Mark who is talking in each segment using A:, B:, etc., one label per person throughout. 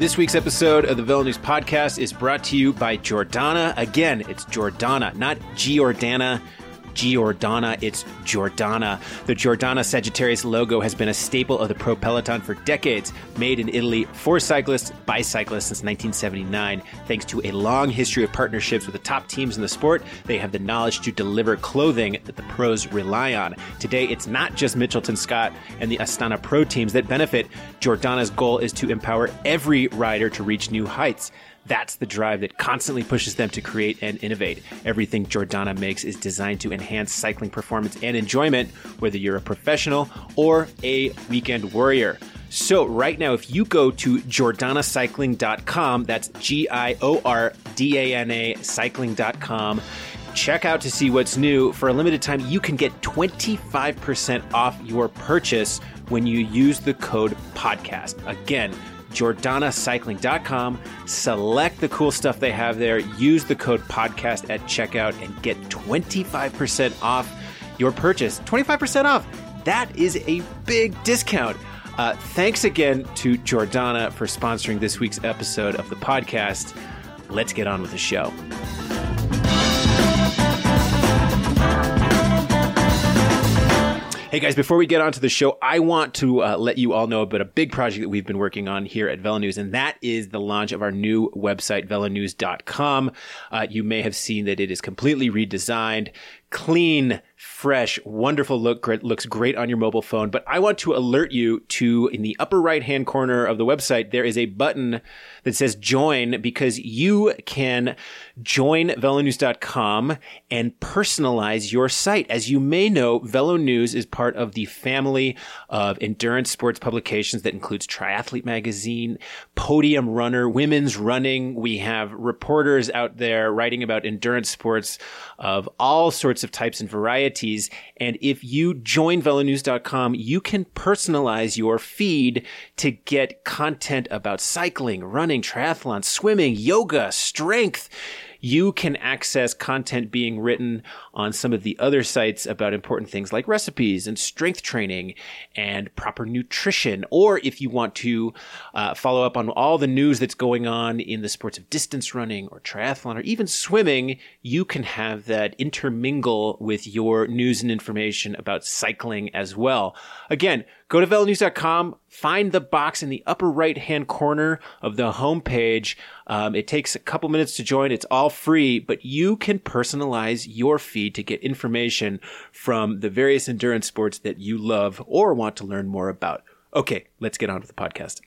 A: This week's episode of the News Podcast is brought to you by Jordana. Again, it's Jordana, not Giordana. Giordana, it's Giordana. The Giordana Sagittarius logo has been a staple of the Pro Peloton for decades. Made in Italy for cyclists by cyclists since 1979. Thanks to a long history of partnerships with the top teams in the sport, they have the knowledge to deliver clothing that the pros rely on. Today, it's not just Mitchelton Scott and the Astana Pro teams that benefit. Giordana's goal is to empower every rider to reach new heights. That's the drive that constantly pushes them to create and innovate. Everything Jordana makes is designed to enhance cycling performance and enjoyment, whether you're a professional or a weekend warrior. So, right now, if you go to giordanacycling.com, that's G I O R D A N A cycling.com, check out to see what's new. For a limited time, you can get 25% off your purchase when you use the code podcast. Again, giordanacycling.com. Select the cool stuff they have there. Use the code podcast at checkout and get 25% off your purchase. 25% off. That is a big discount. Uh, thanks again to Jordana for sponsoring this week's episode of the podcast. Let's get on with the show. Hey guys, before we get on to the show, I want to uh, let you all know about a big project that we've been working on here at Velo News, and that is the launch of our new website, velonews.com. Uh, you may have seen that it is completely redesigned, clean, fresh, wonderful look, looks great on your mobile phone. But I want to alert you to in the upper right hand corner of the website, there is a button that says join because you can join velonews.com and personalize your site. As you may know, Velo News is part of the family of endurance sports publications that includes Triathlete Magazine, Podium Runner, Women's Running. We have reporters out there writing about endurance sports of all sorts of types and varieties. And if you join velonews.com, you can personalize your feed to get content about cycling, running, triathlon, swimming, yoga, strength you can access content being written on some of the other sites about important things like recipes and strength training and proper nutrition. Or if you want to uh, follow up on all the news that's going on in the sports of distance running or triathlon or even swimming, you can have that intermingle with your news and information about cycling as well. Again, Go to velonews.com, find the box in the upper right hand corner of the homepage. Um, it takes a couple minutes to join. It's all free, but you can personalize your feed to get information from the various endurance sports that you love or want to learn more about. Okay, let's get on with the podcast.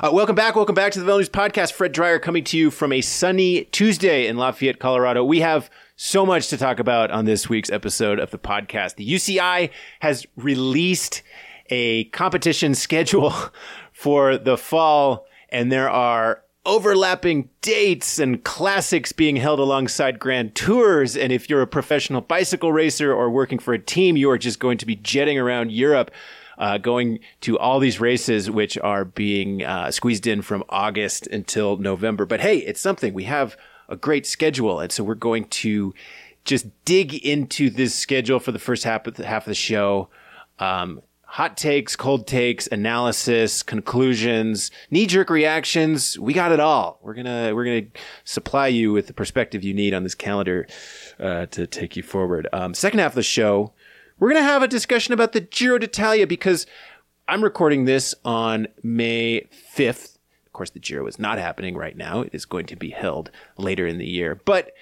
A: Uh, welcome back. Welcome back to the Velo News Podcast. Fred Dreier coming to you from a sunny Tuesday in Lafayette, Colorado. We have so much to talk about on this week's episode of the podcast. The UCI has released a competition schedule for the fall, and there are overlapping dates and classics being held alongside grand tours. And if you're a professional bicycle racer or working for a team, you are just going to be jetting around Europe uh, going to all these races, which are being uh, squeezed in from August until November. But hey, it's something. We have a great schedule. And so we're going to just dig into this schedule for the first half of the, half of the show. Um, hot takes, cold takes, analysis, conclusions, knee jerk reactions. We got it all. We're gonna we're gonna supply you with the perspective you need on this calendar uh, to take you forward. Um, second half of the show, we're going to have a discussion about the Giro d'Italia because I'm recording this on May 5th. Of course, the Giro is not happening right now. It is going to be held later in the year. But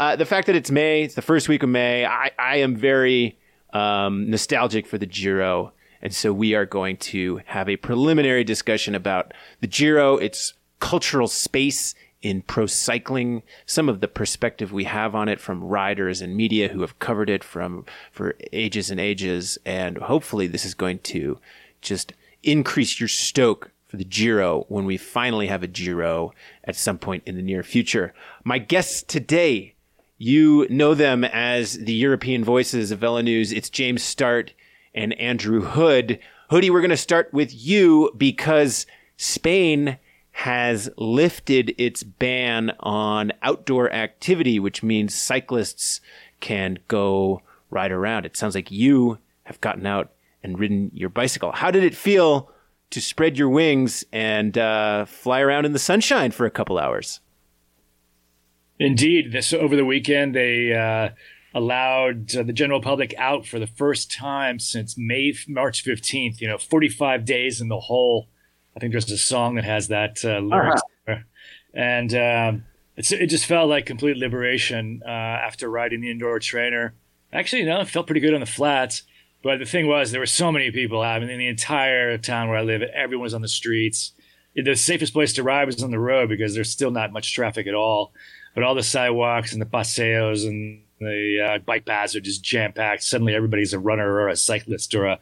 A: uh, the fact that it's May, it's the first week of May, I, I am very um, nostalgic for the Giro. And so we are going to have a preliminary discussion about the Giro, its cultural space in pro cycling, some of the perspective we have on it from riders and media who have covered it from for ages and ages, and hopefully this is going to just increase your stoke for the Giro when we finally have a Giro at some point in the near future. My guests today, you know them as the European voices of Velo News. It's James Startt and Andrew Hood. Hoodie, we're going to start with you because Spain has lifted its ban on outdoor activity, which means cyclists can go ride around. It sounds like you have gotten out and ridden your bicycle. How did it feel to spread your wings and uh, fly around in the sunshine for a couple hours.
B: Indeed, this over the weekend they uh, allowed uh, the general public out for the first time since May March fifteenth. You know, forty five days in the hole. I think there's a song that has that uh, lyrics, uh-huh. and um, it just felt like complete liberation uh, after riding the indoor trainer. Actually, no, it felt pretty good on the flats. But the thing was, there were so many people out. I mean, in the entire town where I live, everyone was on the streets. The safest place to ride was on the road because there's still not much traffic at all. But all the sidewalks and the paseos and the uh, bike paths are just jam packed. Suddenly, everybody's a runner or a cyclist or a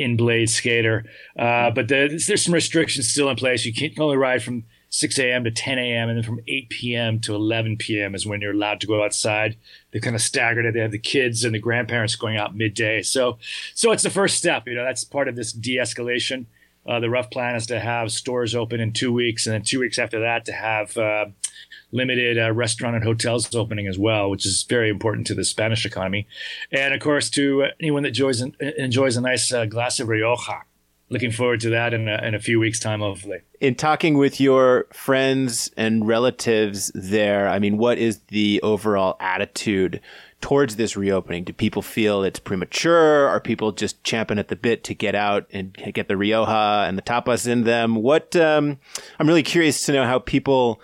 B: in blade skater. Uh, but the, there's some restrictions still in place. You can only ride from 6 a.m. to 10 a.m. and then from 8 p.m. to 11 p.m. is when you're allowed to go outside. They kind of staggered it. They have the kids and the grandparents going out midday. So, so it's the first step. You know, that's part of this de-escalation. Uh, the rough plan is to have stores open in two weeks, and then two weeks after that to have uh, limited uh, restaurant and hotels opening as well, which is very important to the Spanish economy. And of course, to anyone that enjoys, enjoys a nice uh, glass of Rioja looking forward to that in a, in a few weeks' time, hopefully.
A: In talking with your friends and relatives there, I mean, what is the overall attitude towards this reopening? Do people feel it's premature? Are people just champing at the bit to get out and get the Rioja and the tapas in them? What um, I'm really curious to know how people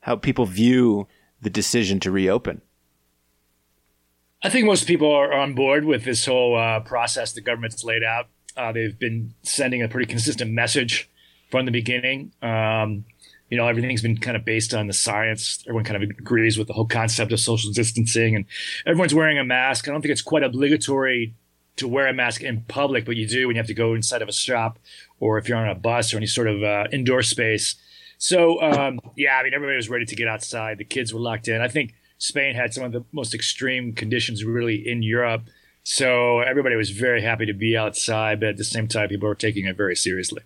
A: how people view the decision to reopen.
B: I think most people are on board with this whole uh, process the government's laid out. Uh, they've been sending a pretty consistent message from the beginning. Um, you know, everything's been kind of based on the science. Everyone kind of agrees with the whole concept of social distancing, and everyone's wearing a mask. I don't think it's quite obligatory to wear a mask in public, but you do when you have to go inside of a shop or if you're on a bus or any sort of uh, indoor space. So, um, yeah, I mean, everybody was ready to get outside. The kids were locked in. I think Spain had some of the most extreme conditions really in Europe. So everybody was very happy to be outside, but at the same time, people were taking it very seriously.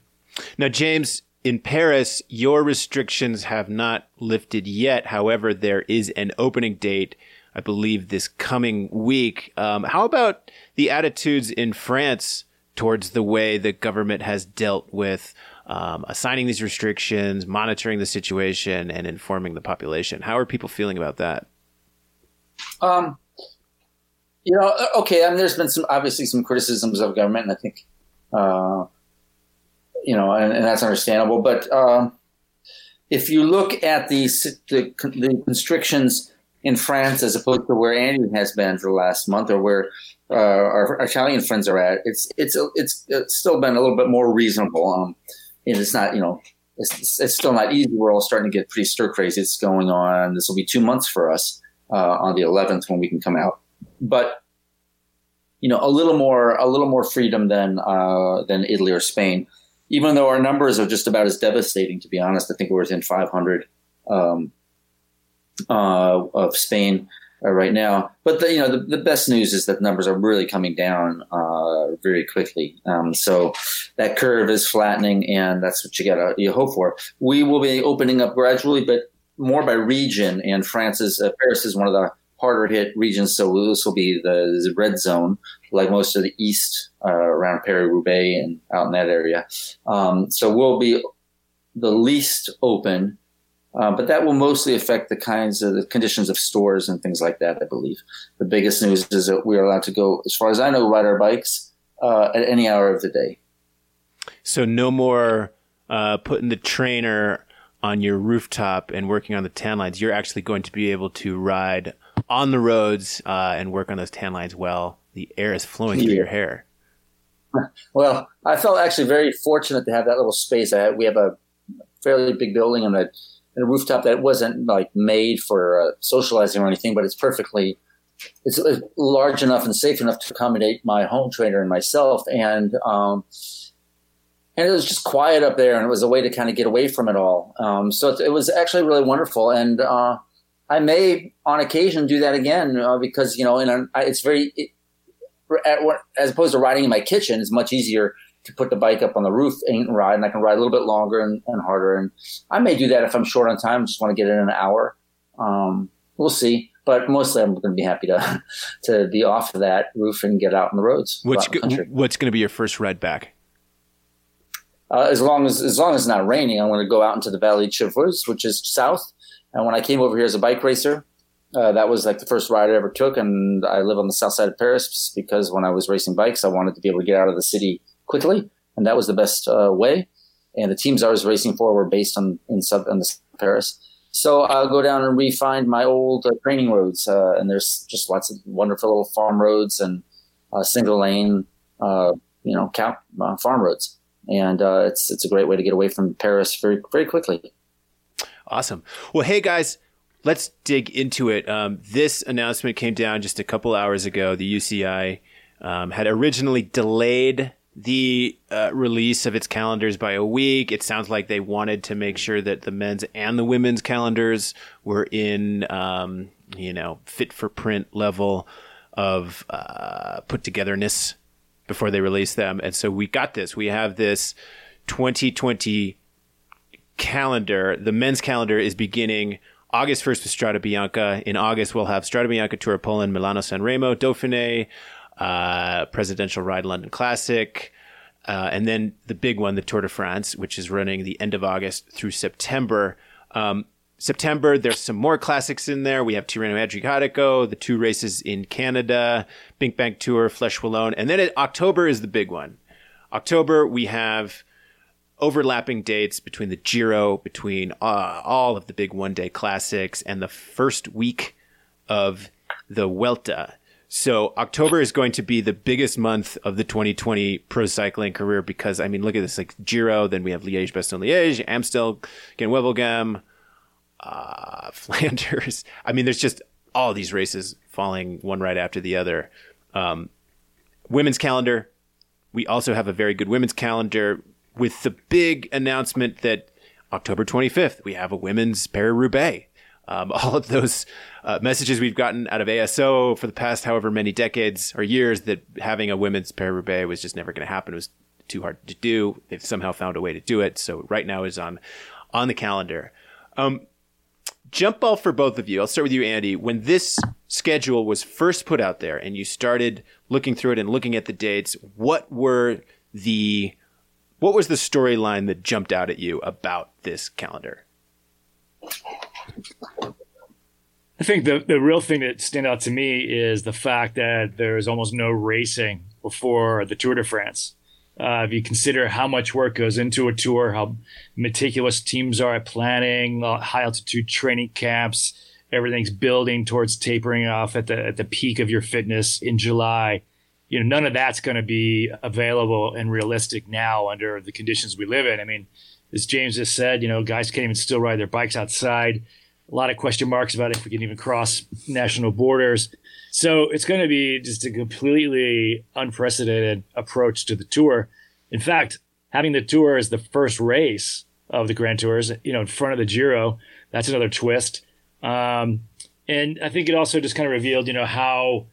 A: Now, James, in Paris, your restrictions have not lifted yet. However, there is an opening date, I believe, this coming week. Um, how about the attitudes in France towards the way the government has dealt with um, assigning these restrictions, monitoring the situation, and informing the population? How are people feeling about that?
C: Um, you know, okay. I mean, there's been some obviously some criticisms of government, and I think, uh, you know, and, and that's understandable. But um, if you look at the, the, the constrictions in France as opposed to where Andy has been for the last month, or where uh, our, our, Italian friends are at, it's it's it's it's still been a little bit more reasonable. Um, and it's not, you know, it's, it's still not easy. We're all starting to get pretty stir crazy. It's going on. This will be two months for us uh, on the 11th when we can come out but you know a little more a little more freedom than uh, than Italy or Spain. Even though our numbers are just about as devastating, to be honest, I think we're within 500 um, uh, of Spain uh, right now. But the, you know the, the, best news is that numbers are really coming down uh, very quickly. Um, so that curve is flattening, and that's what you got to you hope for. We will be opening up gradually, but more by region. And France is uh, Paris is one of the harder hit regions. So this will be the red zone, like most of the east uh, around Paris Roubaix and out in that area. Um, so we'll be the least open, uh, but that will mostly affect the kinds of the conditions of stores and things like that. I believe the biggest news is that we are allowed to go, as far as I know, ride our bikes uh, at any hour of the day.
A: So no more uh, putting the trainer on your rooftop and working on the tan lines. You're actually going to be able to ride on the roads uh, and work on those tan lines well. The air is flowing yeah. through your hair.
C: Well, I felt actually very fortunate to have that little space. I, we have a fairly big building and a, and a rooftop that wasn't like made for uh, socializing or anything, but it's perfectly it's, it's, large enough and safe enough to accommodate my home trainer and myself. And um, and it was just quiet up there, and it was a way to kind of get away from it all. Um, so it, it, was actually really wonderful, and uh, I may on occasion do that again uh, because you know, and it's very it, as opposed to riding in my kitchen, it's much easier to put the bike up on the roof and ride, and I can ride a little bit longer and, and harder. And I may do that if I'm short on time, just want to get in an hour. Um, we'll see. But mostly, I'm going to be happy to to be off of that roof and get out on the roads.
A: What's go- what's going to be your first ride back?
C: uh, as long as as long as it's not raining, I'm going to go out into the Valley de Chevreuse, which is south. And when I came over here as a bike racer, uh, that was like the first ride I ever took. And I live on the south side of Paris because when I was racing bikes, I wanted to be able to get out of the city quickly, and that was the best uh, way. And the teams I was racing for were based on in sub in the Paris. So I'll go down and re-find my old uh, training roads, uh, and there's just lots of wonderful little farm roads and uh, single lane, uh, you know, cow, farm roads, and it's it's a great way to get away from Paris very very quickly.
A: Awesome. Well, hey guys, let's dig into it. Um, this announcement came down just a couple hours ago. The UCI um, had originally delayed the uh, release of its calendars by a week. It sounds like they wanted to make sure that the men's and the women's calendars were in, um, you know, fit for print level of uh, put togetherness before they release them. And so we got this. We have this 2020 calendar. The men's calendar is beginning August 1st with Strade Bianche. In August, we'll have Strade Bianche Tour of Poland, Milano San Remo, Dauphiné, uh, Prudential RideLondon Classic. Uh, and then the big one, the Tour de France, which is running the end of August through September. Um, September, there's some more classics in there. We have Tirreno Adriatico, the two races in Canada, BinckBank Tour, Flèche Wallonne. And then October is the big one. October, we have overlapping dates between the Giro, between uh, all of the big one day classics, and the first week of the Vuelta. So October is going to be the biggest month of the 2020 pro cycling career because I mean, look at this like Giro, then we have Liège, Bastogne Liège, Amstel, Gent uh, Flanders. I mean, there's just all these races falling one right after the other. Um, women's calendar. We also have a very good women's calendar with the big announcement that October 25th, we have a women's Paris Roubaix. Um, all of those uh, messages we've gotten out of ASO for the past however many decades or years that having a women's Paris Roubaix was just never going to happen. It was too hard to do. They've somehow found a way to do it. So right now is on on the calendar. Um, jump ball for both of you. I'll start with you, Andy. When this schedule was first put out there and you started looking through it and looking at the dates, what were the what was the storyline that jumped out at you about this calendar?
B: I think the, the real thing that stand out to me is the fact that there's almost no racing before the Tour de France. Uh, if you consider how much work goes into a tour, how meticulous teams are at planning, uh, high altitude training camps, everything's building towards tapering off at the at the peak of your fitness in July you know, none of that's going to be available and realistic now under the conditions we live in. I mean, as James just said, you know, guys can't even still ride their bikes outside. A lot of question marks about if we can even cross national borders. So it's going to be just a completely unprecedented approach to the tour. In fact, having the tour as the first race of the Grand Tours, you know, in front of the Giro, that's another twist. Um, and I think it also just kind of revealed, you know, how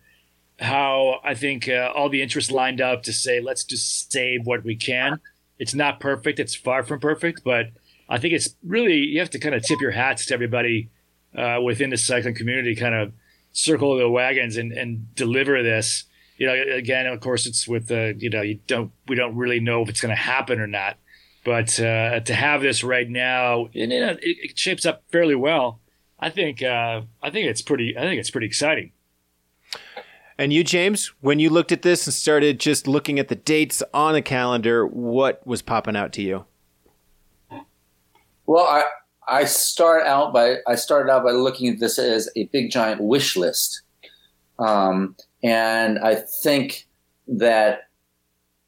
B: how I think uh, all the interests lined up to say, let's just save what we can. It's not perfect. It's far from perfect, but I think it's really, you have to kind of tip your hats to everybody uh, within the cycling community, kind of circle the wagons and, and deliver this. You know, again, of course, it's with the, you know, you don't, we don't really know if it's going to happen or not. But uh, to have this right now, and you know, it, it shapes up fairly well. I think, uh, I think it's pretty, I think it's pretty exciting.
A: And you, James, when you looked at this and started just looking at the dates on the calendar, what was popping out to you?
C: Well, I I start out by I started out by looking at this as a big giant wish list, um, and I think that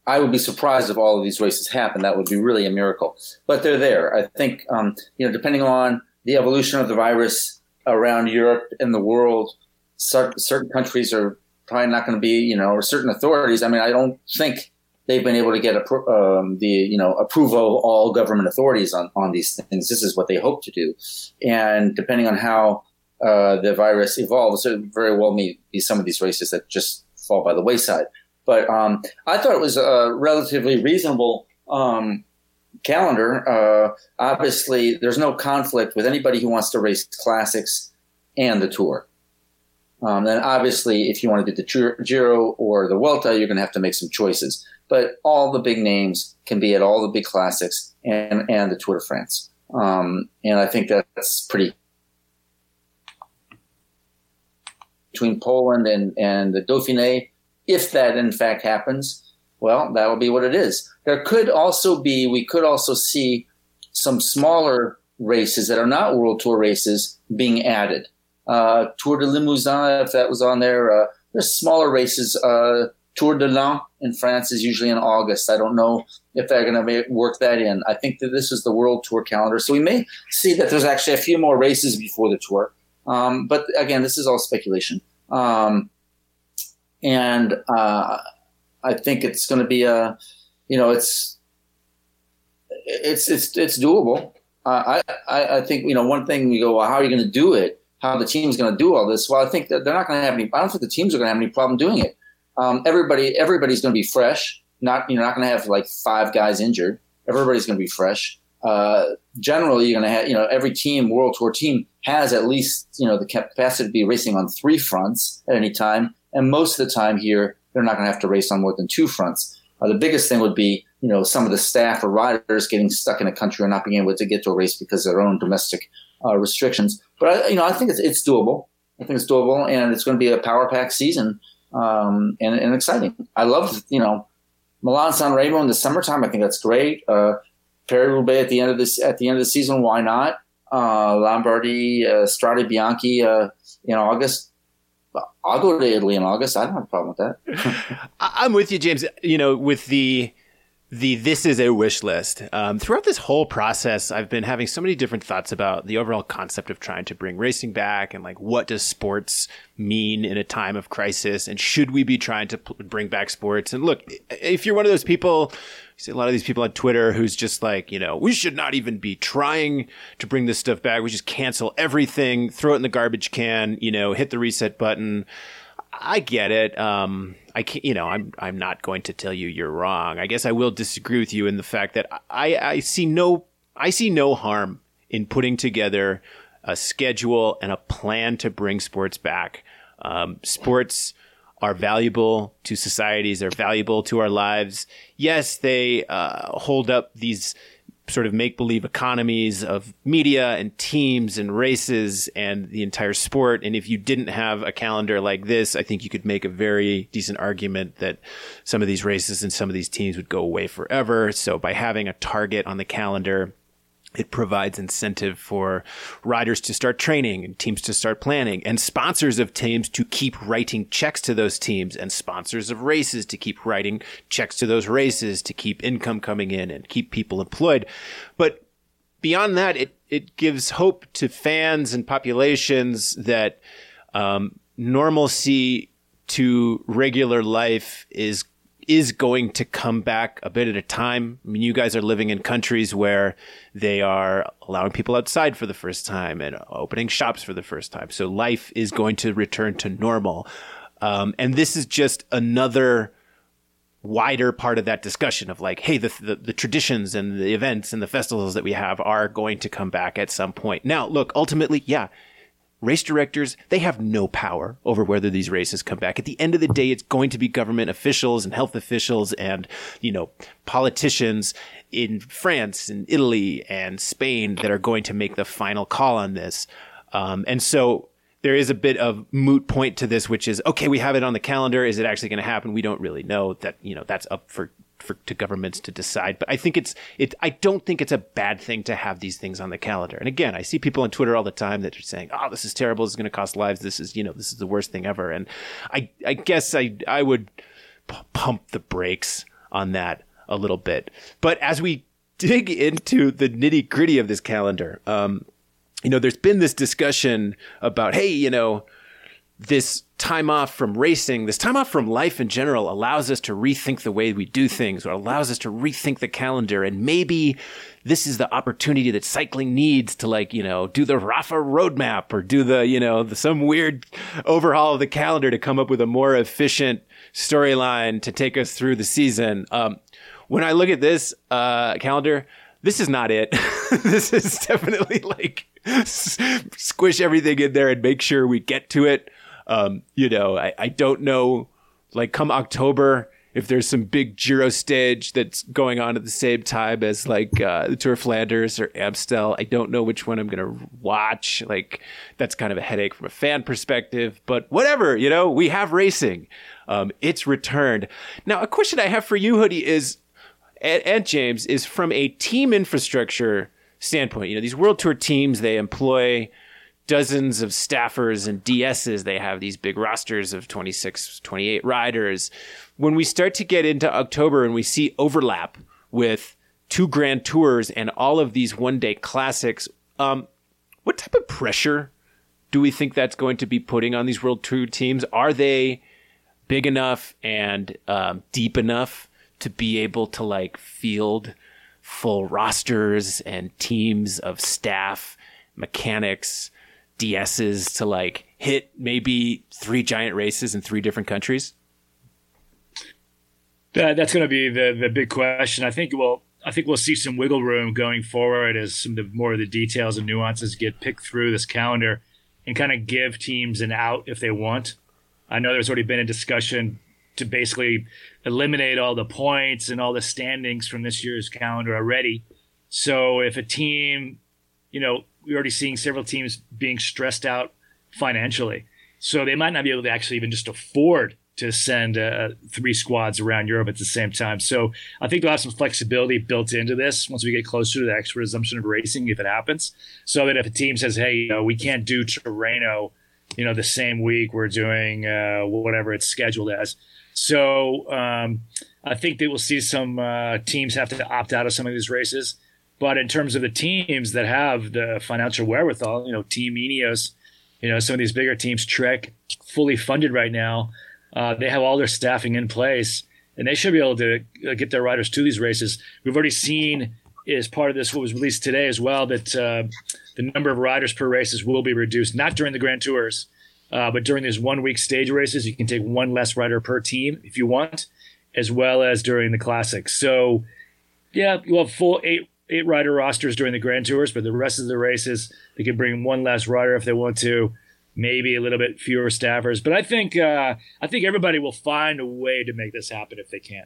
C: I would be surprised if all of these races happen. That would be really a miracle. But they're there. I think um, you know, depending on the evolution of the virus around Europe and the world, certain countries are probably not going to be, you know, certain authorities. I mean, I don't think they've been able to get um, the, you know, approval of all government authorities on, on these things. This is what they hope to do. And depending on how uh, the virus evolves, it very well may be some of these races that just fall by the wayside. But um, I thought it was a relatively reasonable um, calendar. Uh, obviously, there's no conflict with anybody who wants to race classics and the tour. Um, then obviously, if you want to do the Giro or the Vuelta, you're going to have to make some choices. but all the big names can be at all the big classics and and the Tour de France. Um, and I think that's pretty between Poland and and the Dauphiné. If that in fact happens, well, that'll be what it is. There could also be we could also see some smaller races that are not World Tour races being added. Uh, Tour de Limousin, if that was on there, uh, there's smaller races. Uh, Tour de l'Ain in France is usually in August. I don't know if they're going to work that in. I think that this is the World Tour calendar, so we may see that there's actually a few more races before the tour. Um, but again, this is all speculation, um, and uh, I think it's going to be a, you know, it's it's it's it's doable. Uh, I, I, I think you know one thing you go, well, how are you going to do it? How the team's going to do all this? Well, I think that they're not going to have any. I don't think the teams are going to have any problem doing it. Um, everybody everybody's going to be fresh. Not you're not going to have like five guys injured. Everybody's going to be fresh. Uh, generally, you're going to have you know every team, World Tour team, has at least you know the capacity to be racing on three fronts at any time, and most of the time here they're not going to have to race on more than two fronts. Uh, the biggest thing would be you know, some of the staff or riders getting stuck in a country or not being able to get to a race because of their own domestic uh, restrictions. But I, you know, I think it's, it's doable. I think it's doable, and it's going to be a power pack season um, and, and exciting. I love you know Milan San Remo in the summertime. I think that's great. Uh, Paris-Roubaix at the end of this at the end of the season. Why not? Uh, Lombardy, uh, Strade Bianche uh, in August. I'll go to Italy in August. I don't have a problem with
A: that. I'm with you, James. You know, with the the this is a wish list. Um, throughout this whole process, I've been having so many different thoughts about the overall concept of trying to bring racing back and like what does sports mean in a time of crisis and should we be trying to p- bring back sports? And look, if you're one of those people, see a lot of these people on Twitter who's just like, you know, we should not even be trying to bring this stuff back. We just cancel everything, throw it in the garbage can, you know, hit the reset button. I get it. Um, I can't, you know, I'm I'm not going to tell you you're wrong. I guess I will disagree with you in the fact that I I see no I see no harm in putting together a schedule and a plan to bring sports back. Um, sports are valuable to societies. They're valuable to our lives. Yes, they uh, hold up these sort of make believe economies of media and teams and races and the entire sport. And if you didn't have a calendar like this, I think you could make a very decent argument that some of these races and some of these teams would go away forever. So by having a target on the calendar, it provides incentive for riders to start training and teams to start planning and sponsors of teams to keep writing checks to those teams and sponsors of races to keep writing checks to those races to keep income coming in and keep people employed. But beyond that, it, it gives hope to fans and populations that um, normalcy to regular life is is going to come back a bit at a time. I mean, you guys are living in countries where they are allowing people outside for the first time and opening shops for the first time. So life is going to return to normal. Um, and this is just another wider part of that discussion of like, hey, the, the, the traditions and the events and the festivals that we have are going to come back at some point. Now, look, ultimately, yeah, race directors, they have no power over whether these races come back. At the end of the day, it's going to be government officials and health officials and, you know, politicians in France and Italy and Spain that are going to make the final call on this. Um, and so there is a bit of moot point to this, which is, okay, we have it on the calendar. Is it actually going to happen? We don't really know that, you know, that's up for for to governments to decide. But I think it's it. I don't think it's a bad thing to have these things on the calendar. And again, I see people on Twitter all the time that are saying, "Oh, this is terrible. This is going to cost lives. This is you know this is the worst thing ever." And I I guess I I would p- pump the brakes on that a little bit. But as we dig into the nitty gritty of this calendar, um, you know, there's been this discussion about, hey, you know this time off from racing, this time off from life in general allows us to rethink the way we do things or allows us to rethink the calendar. And maybe this is the opportunity that cycling needs to like, you know, do the Rafa roadmap or do the, you know, the, some weird overhaul of the calendar to come up with a more efficient storyline to take us through the season. Um, when I look at this uh, calendar, this is not it. this is definitely like squish everything in there and make sure we get to it um, you know, I, I don't know, like come October, if there's some big Giro stage that's going on at the same time as like uh, the Tour of Flanders or Amstel. I don't know which one I'm going to watch. Like that's kind of a headache from a fan perspective, but whatever, you know, we have racing. Um, it's returned. Now, a question I have for you, Hoodie, is and, and James is from a team infrastructure standpoint. You know, these World Tour teams they employ dozens of staffers and DSs. They have these big rosters of 26, 28 riders when we start to get into October and we see overlap with two grand tours and all of these one day classics, um, what type of pressure do we think that's going to be putting on these World Tour teams? Are they big enough and um, deep enough to be able to like field full rosters and teams of staff, mechanics, DSs to like hit maybe three giant races in three different countries?
B: That, that's going to be the the big question. I think well, I think we'll see some wiggle room going forward as some of the more of the details and nuances get picked through this calendar, and kind of give teams an out if they want. I know there's already been a discussion to basically eliminate all the points and all the standings from this year's calendar already. So if a team, you know, we're already seeing several teams being stressed out financially. So they might not be able to actually even just afford to send uh, three squads around Europe at the same time. So I think they'll have some flexibility built into this once we get closer to the actual resumption of racing, if it happens. So that if a team says, "Hey, you know, we can't do Tirreno," you know, the same week we're doing uh, whatever it's scheduled as. So um, I think they will see some uh, teams have to opt out of some of these races. But in terms of the teams that have the financial wherewithal, you know, Team Ineos, you know, some of these bigger teams, Trek, fully funded right now uh, they have all their staffing in place, and they should be able to uh, get their riders to these races. We've already seen as part of this what was released today as well that uh, the number of riders per races will be reduced, not during the Grand Tours, uh, but during these one week stage races. You can take one less rider per team if you want, as well as during the Classics. So, yeah, you'll have full eight eight rider rosters during the Grand Tours, but the rest of the races they can bring one less rider if they want to maybe a little bit fewer staffers. But I think uh, I think everybody will find a way to make this happen if they can.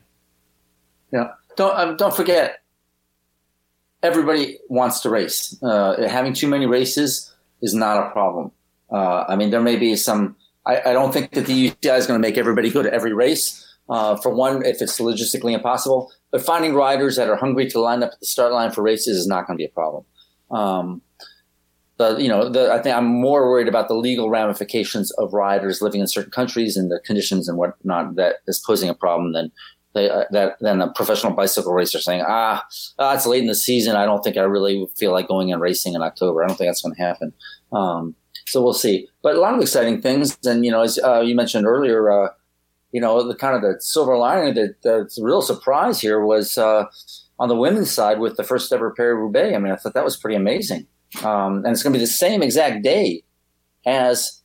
C: Yeah, don't um, don't forget. Everybody wants to race. Uh, having too many races is not a problem. Uh, I mean, there may be some. I, I, don't think that the UCI is going to make everybody go to every race. Uh, for one, if it's logistically impossible, but finding riders that are hungry to line up at the start line for races is not going to be a problem. Um, the you know the I think I'm more worried about the legal ramifications of riders living in certain countries and the conditions and whatnot that is posing a problem than they, uh, that than a professional bicycle racer saying ah, ah it's late in the season. I don't think I really feel like going and racing in October. I don't think that's going to happen. Um, so we'll see. But a lot of exciting things and you know as uh, you mentioned earlier uh, you know the kind of the silver lining that the real surprise here was uh, on the women's side with the first ever Paris Roubaix I mean I thought that was pretty amazing um, and it's going to be the same exact day as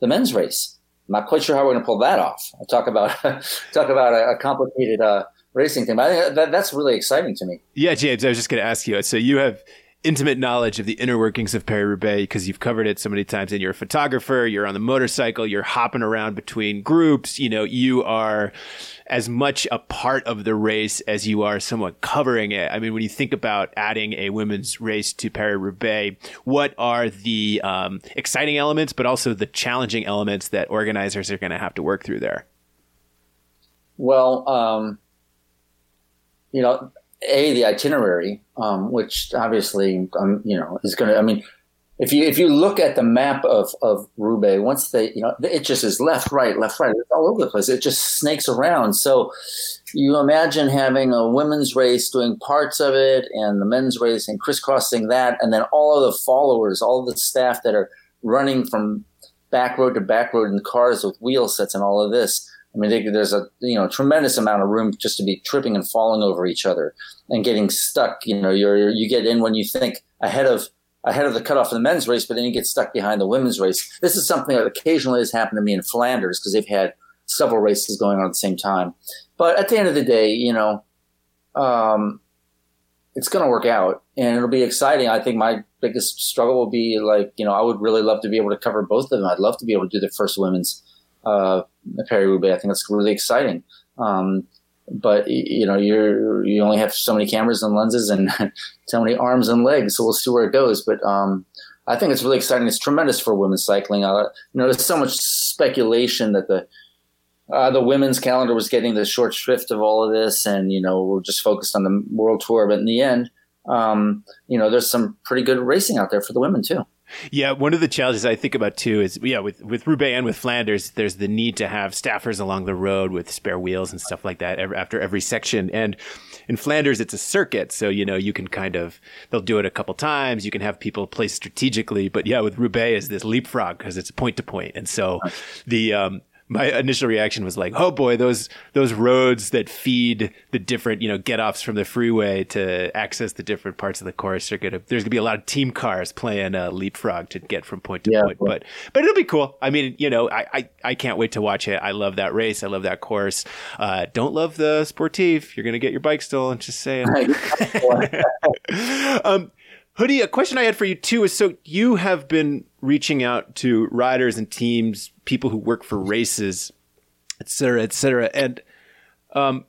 C: the men's race. I'm not quite sure how we're going to pull that off. I talk about talk about a, a complicated uh, racing thing, but I think that, that's really exciting to me.
A: Yeah, James, I was just going to ask you. So you have intimate knowledge of the inner workings of Paris Roubaix because you've covered it so many times and you're a photographer, you're on the motorcycle, you're hopping around between groups, you know, you are as much a part of the race as you are somewhat covering it. I mean, when you think about adding a women's race to Paris Roubaix, what are the um, exciting elements, but also the challenging elements that organizers are going to have to work through there?
C: Well, um, you know, a the itinerary, um, which obviously, um, you know, is going to. I mean, if you if you look at the map of of Roubaix, once they you know it just is left, right, left, right, it's all over the place. It just snakes around. So you imagine having a women's race doing parts of it, and the men's race and crisscrossing that, and then all of the followers, all the staff that are running from back road to back road in cars with wheel sets and all of this. I mean, they, there's a you know tremendous amount of room just to be tripping and falling over each other and getting stuck. You know, you're you get in when you think ahead of ahead of the cutoff of the men's race, but then you get stuck behind the women's race. This is something that occasionally has happened to me in Flanders because they've had several races going on at the same time. But at the end of the day, you know, um, it's going to work out and it'll be exciting. I think my biggest struggle will be like, you know, I would really love to be able to cover both of them. I'd love to be able to do the first women's uh, Paris Roubaix. I think that's really exciting. Um, but you know you're you only have so many cameras and lenses and so many arms and legs, so we'll see where it goes. But um, I think it's really exciting. It's tremendous for women's cycling. Uh, you know, there's so much speculation that the uh, the women's calendar was getting the short shrift of all of this, and you know we're just focused on the world tour. But in the end, um, you know, there's some pretty good racing out there for the women too.
A: Yeah, one of the challenges I think about too is yeah, with with Roubaix and with Flanders, there's the need to have staffers along the road with spare wheels and stuff like that every, after every section. And in Flanders, it's a circuit, so you know you can kind of they'll do it a couple times. You can have people place strategically, but yeah, with Roubaix is this leapfrog because it's point to point, and so the um, my initial reaction was like, "Oh boy, those those roads that feed the different you know get offs from the freeway to access the different parts of the course are gonna. There's gonna be a lot of team cars playing uh, leapfrog to get from point to yeah, point. But but it'll be cool. I mean, you know, I, I I can't wait to watch it. I love that race. I love that course. Uh, don't love the sportif. You're gonna get your bike stolen. Just saying. um, Hoodie, a question I had for you too is so you have been reaching out to riders and teams, people who work for races, et cetera, et cetera. And um,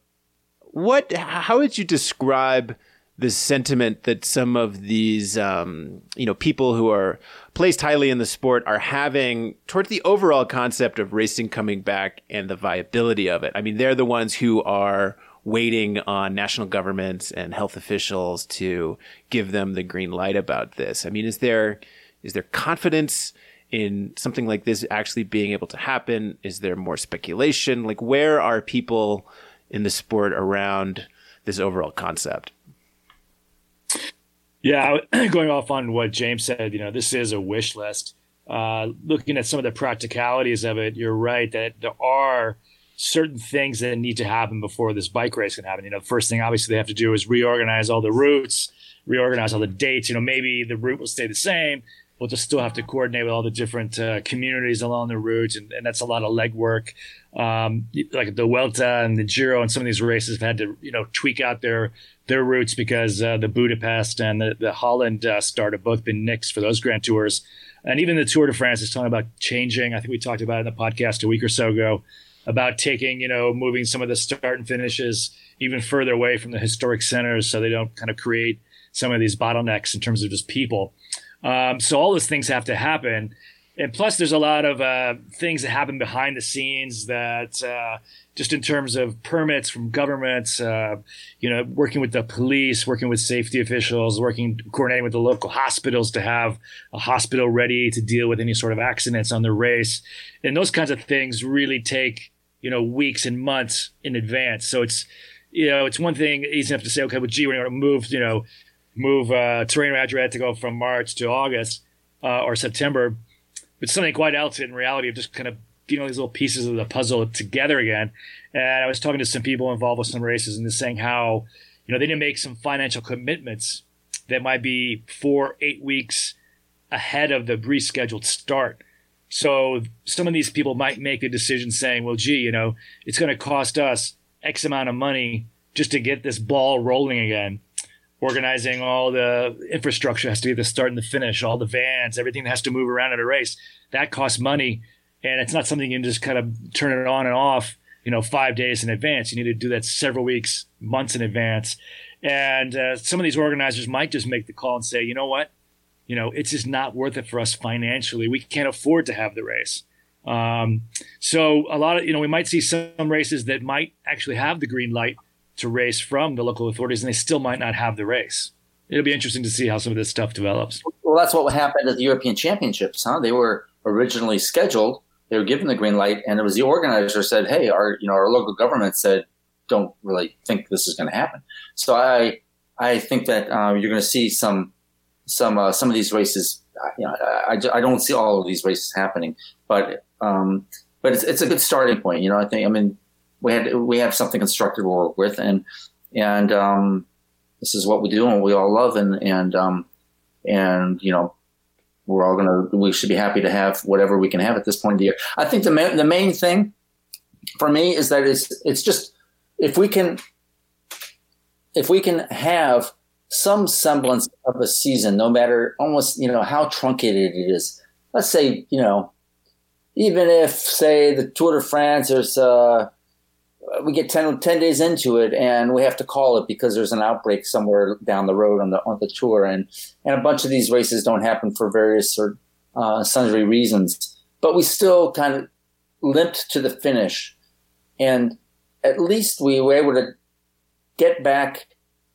A: what, how would you describe the sentiment that some of these, um, you know, people who are placed highly in the sport are having towards the overall concept of racing coming back and the viability of it? I mean, they're the ones who are waiting on national governments and health officials to give them the green light about this. I mean, is there is there confidence in something like this actually being able to happen? Is there more speculation? Like, where are people in the sport around this overall concept?
B: Yeah, going off on what James said, you know, this is a wish list. Uh, looking at some of the practicalities of it, you're right that there are certain things that need to happen before this bike race can happen. You know, the first thing obviously they have to do is reorganize all the routes, reorganize all the dates. You know, maybe the route will stay the same. We'll just still have to coordinate with all the different uh, communities along the route, and, and, that's a lot of legwork. Um, like the Vuelta and the Giro, and some of these races have had to, you know, tweak out their their routes because uh, the Budapest and the, the Holland uh, start have both been nixed for those Grand Tours, and even the Tour de France is talking about changing. I think we talked about it in the podcast a week or so ago about taking, you know, moving some of the start and finishes even further away from the historic centers so they don't kind of create some of these bottlenecks in terms of just people. Um, so all those things have to happen. And plus, there's a lot of uh, things that happen behind the scenes that, uh, just in terms of permits from governments, uh, you know, working with the police, working with safety officials, working, coordinating with the local hospitals to have a hospital ready to deal with any sort of accidents on the race. And those kinds of things really take you know, weeks and months in advance. So it's, you know, it's one thing easy enough to say, okay, well, gee, we're going to move, you know, move uh, Tirreno Adriatic to go from March to August uh, or September. But something quite else in reality of just kind of getting all these little pieces of the puzzle together again. And I was talking to some people involved with some races and they're saying how, you know, they didn't make some financial commitments that might be four, eight weeks ahead of the rescheduled start. So some of these people might make a decision saying, well, gee, you know, it's going to cost us X amount of money just to get this ball rolling again. Organizing all the infrastructure has to be the start and the finish, all the vans, everything that has to move around at a race. That costs money. And it's not something you can just kind of turn it on and off, you know, five days in advance. You need to do that several weeks, months in advance. And uh, some of these organizers might just make the call and say, you know what? you know, it's just not worth it for us financially. We can't afford to have the race. Um, so a lot of, you know, we might see some races that might actually have the green light to race from the local authorities and they still might not have the race. It'll be interesting to see how some of this stuff develops.
C: Well, that's what happened at the European Championships, huh? They were originally scheduled. They were given the green light and it was the organizer said, Hey, our, you know, our local government said, don't really think this is going to happen. So I, I think that uh, you're going to see some some uh, some of these races. You know, I, I, don't see all of these races happening, but um, but it's, it's a good starting point. You know, I think I mean we had we have something constructive to work with, and and um, this is what we do and we all love, and and um, and you know we're all gonna we should be happy to have whatever we can have at this point of the year. I think the ma- the main thing for me is that it's it's just if we can if we can have some semblance of a season, no matter almost, you know, how truncated it is. Let's say, you know, even if, say, the Tour de France, there's, uh, we get 10, 10, days into it and we have to call it because there's an outbreak somewhere down the road on the on the tour. And and a bunch of these races don't happen for various or uh, sundry reasons but we still kind of limped to the finish. And at least we were able to get back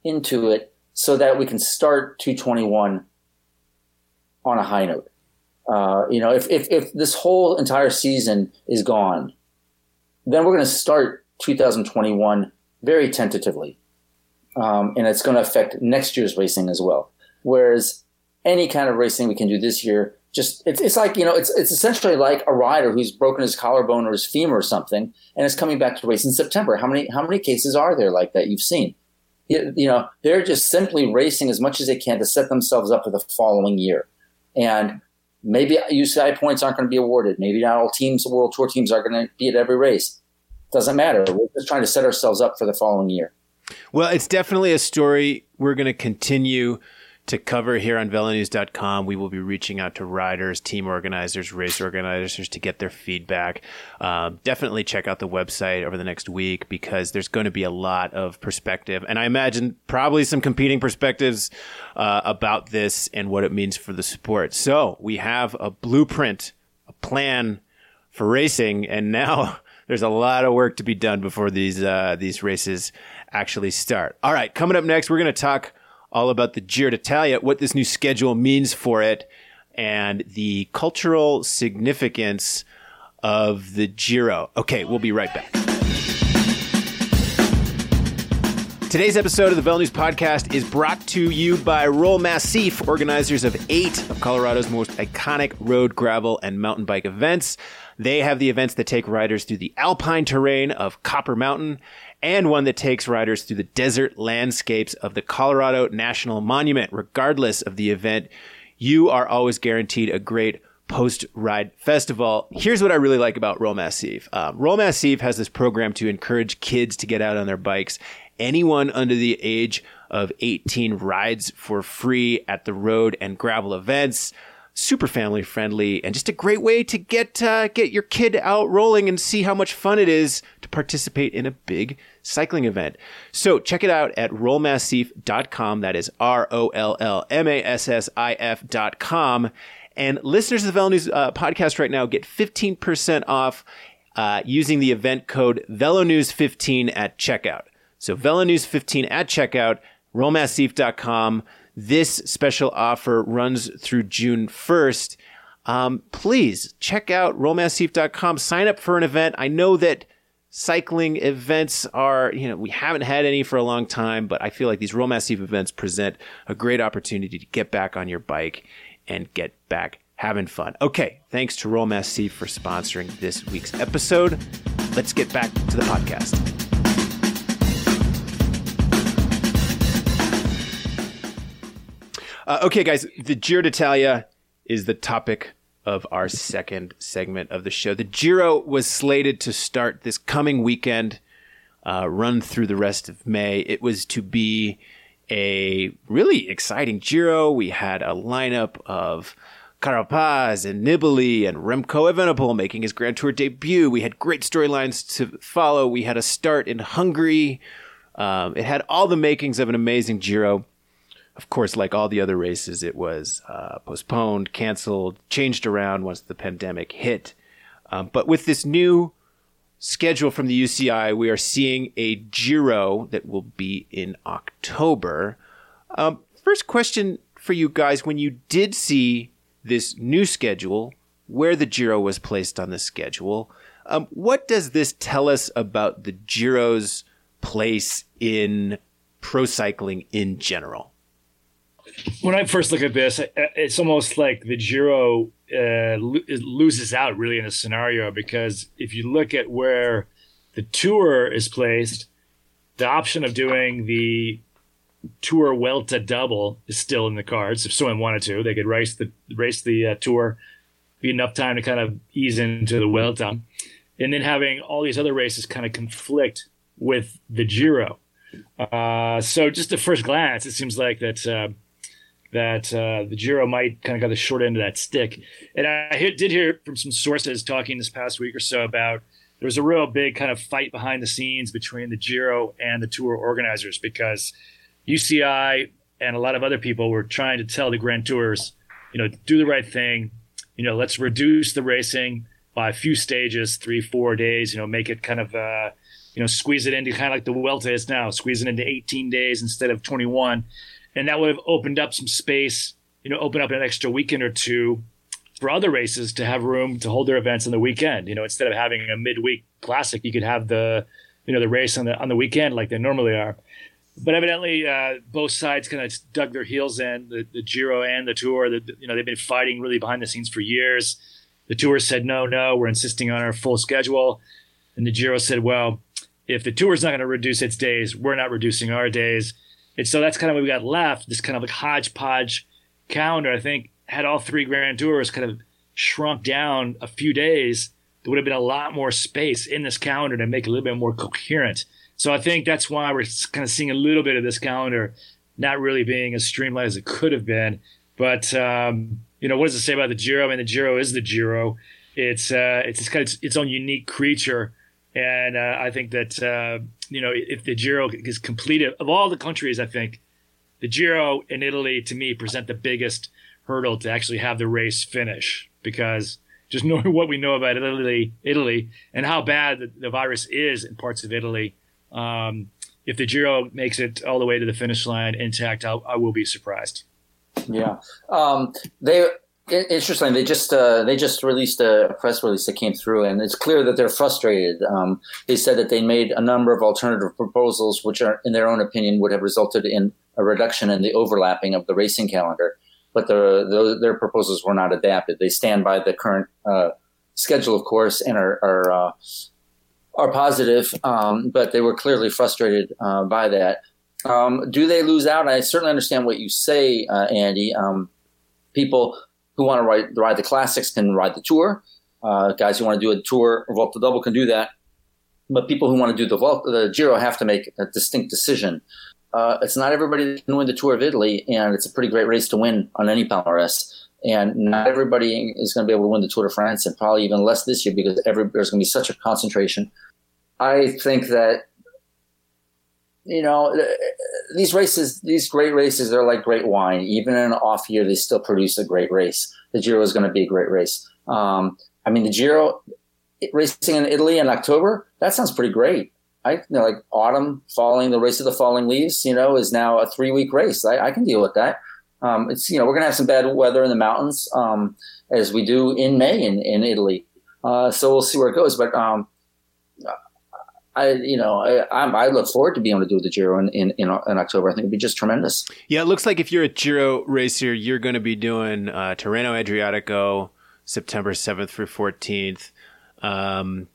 C: into it so that we can start 221 on a high note. Uh, you know if, if if this whole entire season is gone then we're going to start 2021 very tentatively. Um, and it's going to affect next year's racing as well. Whereas any kind of racing we can do this year, just it's, it's like you know it's it's essentially like a rider who's broken his collarbone or his femur or something, and is coming back to race in September. How many how many cases are there like that you've seen? You, you know they're just simply racing as much as they can to set themselves up for the following year, and maybe UCI points aren't going to be awarded. Maybe not all teams, World Tour teams, are going to be at every race doesn't matter. We're just trying to set ourselves up for the following year.
A: Well, it's definitely a story we're going to continue to cover here on VeloNews.com. We will be reaching out to riders, team organizers, race organizers to get their feedback. Um, definitely check out the website over the next week because there's going to be a lot of perspective. And I imagine probably some competing perspectives uh, about this and what it means for the sport. So we have a blueprint, a plan for racing. And now there's a lot of work to be done before these uh, these races actually start. All right, coming up next, we're going to talk all about the Giro d'Italia, what this new schedule means for it, and the cultural significance of the Giro. Okay, we'll be right back. Today's episode of the Velo News Podcast is brought to you by Roll Massif, organizers of eight of Colorado's most iconic road, gravel, and mountain bike events. They have the events that take riders through the alpine terrain of Copper Mountain and one that takes riders through the desert landscapes of the Colorado National Monument. Regardless of the event, you are always guaranteed a great post ride festival. Here's what I really like about Roll Massif. Um, Roll has this program to encourage kids to get out on their bikes. Anyone under the age of 18 rides for free at the road and gravel events super family friendly and just a great way to get uh, get your kid out rolling and see how much fun it is to participate in a big cycling event. So check it out at rollmassif.com. That is R O L L M A S S I F.com. And listeners of the Velo News uh, podcast right now get 15% off uh, using the event code VeloNews15 at checkout. So VeloNews15 at checkout, rollmassif.com. This special offer runs through June 1st. Um, please check out rollmassif.com. Sign up for an event. I know that cycling events are, you know, we haven't had any for a long time, but I feel like these Roll Massif events present a great opportunity to get back on your bike and get back having fun. Okay, thanks to Roll Massif for sponsoring this week's episode. Let's get back to the podcast. Uh, okay, guys, the Giro d'Italia is the topic of our second segment of the show. The Giro was slated to start this coming weekend, uh, run through the rest of May. It was to be a really exciting Giro. We had a lineup of Carapaz and Nibali and Remco Evenepoel making his Grand Tour debut. We had great storylines to follow. We had a start in Hungary. Um, it had all the makings of an amazing Giro of course, like all the other races, it was uh, postponed, canceled, changed around once the pandemic hit. Um, but with this new schedule from the UCI, we are seeing a Giro that will be in October. Um, first question for you guys when you did see this new schedule, where the Giro was placed on the schedule, um, what does this tell us about the Giro's place in pro cycling in general?
B: When I first look at this, it's almost like the Giro uh, loses out really in a scenario because if you look at where the tour is placed, the option of doing the tour Vuelta double is still in the cards. If someone wanted to, they could race the race the uh, tour, be enough time to kind of ease into the Vuelta, and then having all these other races kind of conflict with the Giro. Uh, so just at first glance, it seems like that uh, that uh, the Giro might kind of got the short end of that stick. And I did hear from some sources talking this past week or so about there was a real big kind of fight behind the scenes between the Giro and the tour organizers because UCI and a lot of other people were trying to tell the Grand Tours, you know, do the right thing. You know, let's reduce the racing by a few stages, three, four days. You know, make it kind of, uh, you know, squeeze it into kind of like the Vuelta is now, squeeze it into 18 days instead of 21, and that would have opened up some space. You know, open up an extra weekend or two for other races to have room to hold their events on the weekend. You know, instead of having a midweek classic, you could have the, you know, the race on the on the weekend like they normally are but evidently uh, both sides kind of dug their heels in the, the Giro and the Tour. The, you know they've been fighting really behind the scenes for years. The Tour said no, no, we're insisting on our full schedule, and the Giro said, well, if the Tour is not going to reduce its days, we're not reducing our days. And so that's kind of what we got left. This kind of like hodgepodge calendar. I think had all three Grand Tours kind of shrunk down a few days, there would have been a lot more space in this calendar to make it a little bit more coherent. So I think that's why we're kind of seeing a little bit of this calendar not really being as streamlined as it could have been. But um, you know, what does it say about the Giro? I mean, the Giro is the Giro. It's uh, it's kind of its own unique creature, and uh, I think that uh, you know if the Giro is completed of all the countries, I think the Giro in Italy to me present the biggest hurdle to actually have the race finish because just knowing what we know about Italy, Italy, and how bad the, the virus is in parts of Italy um, if the Giro makes it all the way to the finish line intact, I'll, I will be surprised.
C: Yeah, um, they interesting. They just uh, they just released a press release that came through, and it's clear that they're frustrated. Um, they said that they made a number of alternative proposals, which are, in their own opinion, would have resulted in a reduction in the overlapping of the racing calendar. But the, the, their proposals were not adapted. They stand by the current uh, schedule, of course, and are, are uh, are positive, um, but they were clearly frustrated uh, by that. Um, do they lose out? I certainly understand what you say, uh, Andy. Um, people who want to ride, ride the classics can ride the tour. Uh, guys who want to do a tour or Vuelta Double can do that. But people who want to do the Vuelta, the Giro have to make a distinct decision. Uh, it's not everybody that can win the Tour of Italy, and it's a pretty great race to win on any Palmares. And not everybody is going to be able to win the Tour de France, and probably even less this year because every, there's going to be such a concentration I think that you know these races, these great races, they're like great wine. Even in an off year, they still produce a great race. The Giro is going to be a great race. Um, I mean, the Giro racing in Italy in October that sounds pretty great. I you know, like autumn, falling, the race of the falling leaves. You know, is now a three week race. I, I, can deal with that. Um, it's you know we're going to have some bad weather in the mountains um, as we do in May in, in Italy. Uh, so we'll see where it goes. But um, I, you know, I, I, look forward to being able to do the Giro in, in, in, October. I think it'd be just tremendous.
A: Yeah, it looks like if you're a Giro racer, you're going to be doing uh, Adriatico September 7th through 14th. Um,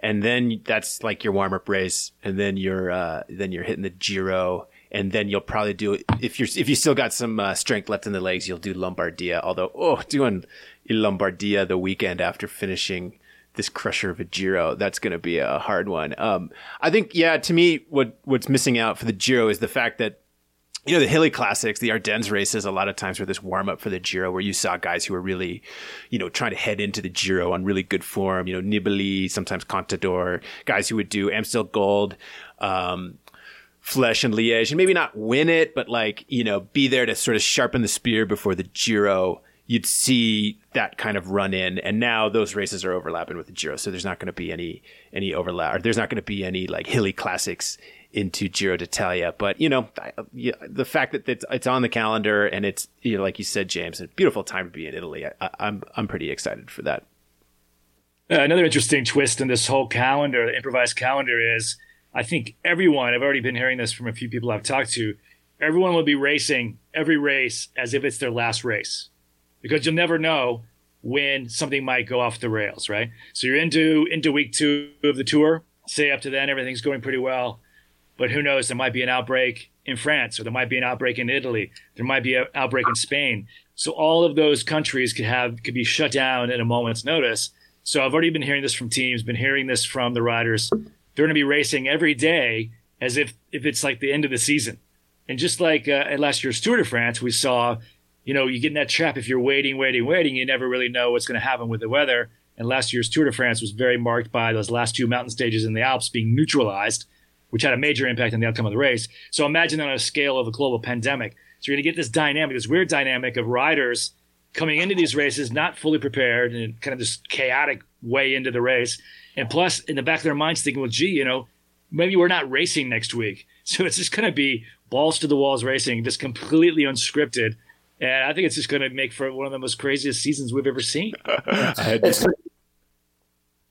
A: and then that's like your warm up race. And then you're, uh, then you're hitting the Giro. And then you'll probably do if you're if you still got some uh, strength left in the legs, you'll do Lombardia. Although, oh, doing Lombardia the weekend after finishing this crusher of a Giro. That's going to be a hard one. Um, I think, yeah, to me, what what's missing out for the Giro is the fact that you know the hilly classics, the Ardennes races, a lot of times were this warm up for the Giro, where you saw guys who were really, you know, trying to head into the Giro on really good form. You know, Nibali, sometimes Contador, guys who would do Amstel Gold. Um, Flèche and Liège, and maybe not win it, but like you know, be there to sort of sharpen the spear before the Giro you'd see that kind of run in. And now those races are overlapping with the Giro, so there's not going to be any any overlap. Or there's not going to be any like hilly classics into Giro d'Italia. But you know, the fact that it's, it's, on the calendar and it's you know, like you said, James, a beautiful time to be in Italy. I, am I'm, I'm pretty excited for that.
B: Uh, another interesting twist in this whole calendar, the improvised calendar, is I think everyone. I've already been hearing this from a few people I've talked to. Everyone will be racing every race as if it's their last race because you'll never know when something might go off the rails, right? So you're into into week two of the tour. Say up to then everything's going pretty well, but who knows? There might be an outbreak in France, or there might be an outbreak in Italy. There might be an outbreak in Spain. So all of those countries could have could be shut down at a moment's notice. So I've already been hearing this from teams, been hearing this from the riders. They're going to be racing every day as if if it's like the end of the season. And just like uh, at last year's Tour de France, we saw you know, you get in that trap if you're waiting, waiting, waiting, you never really know what's going to happen with the weather. And last year's Tour de France was very marked by those last two mountain stages in the Alps being neutralized, which had a major impact on the outcome of the race. So imagine that on a scale of a global pandemic. So you're going to get this dynamic, this weird dynamic of riders coming into these races not fully prepared and kind of this chaotic way into the race. And plus, in the back of their minds, thinking, well, gee, you know, maybe we're not racing next week. So it's just going to be balls to the walls racing, just completely unscripted. And I think it's just going to make for one of the most craziest seasons we've ever seen.
C: it's,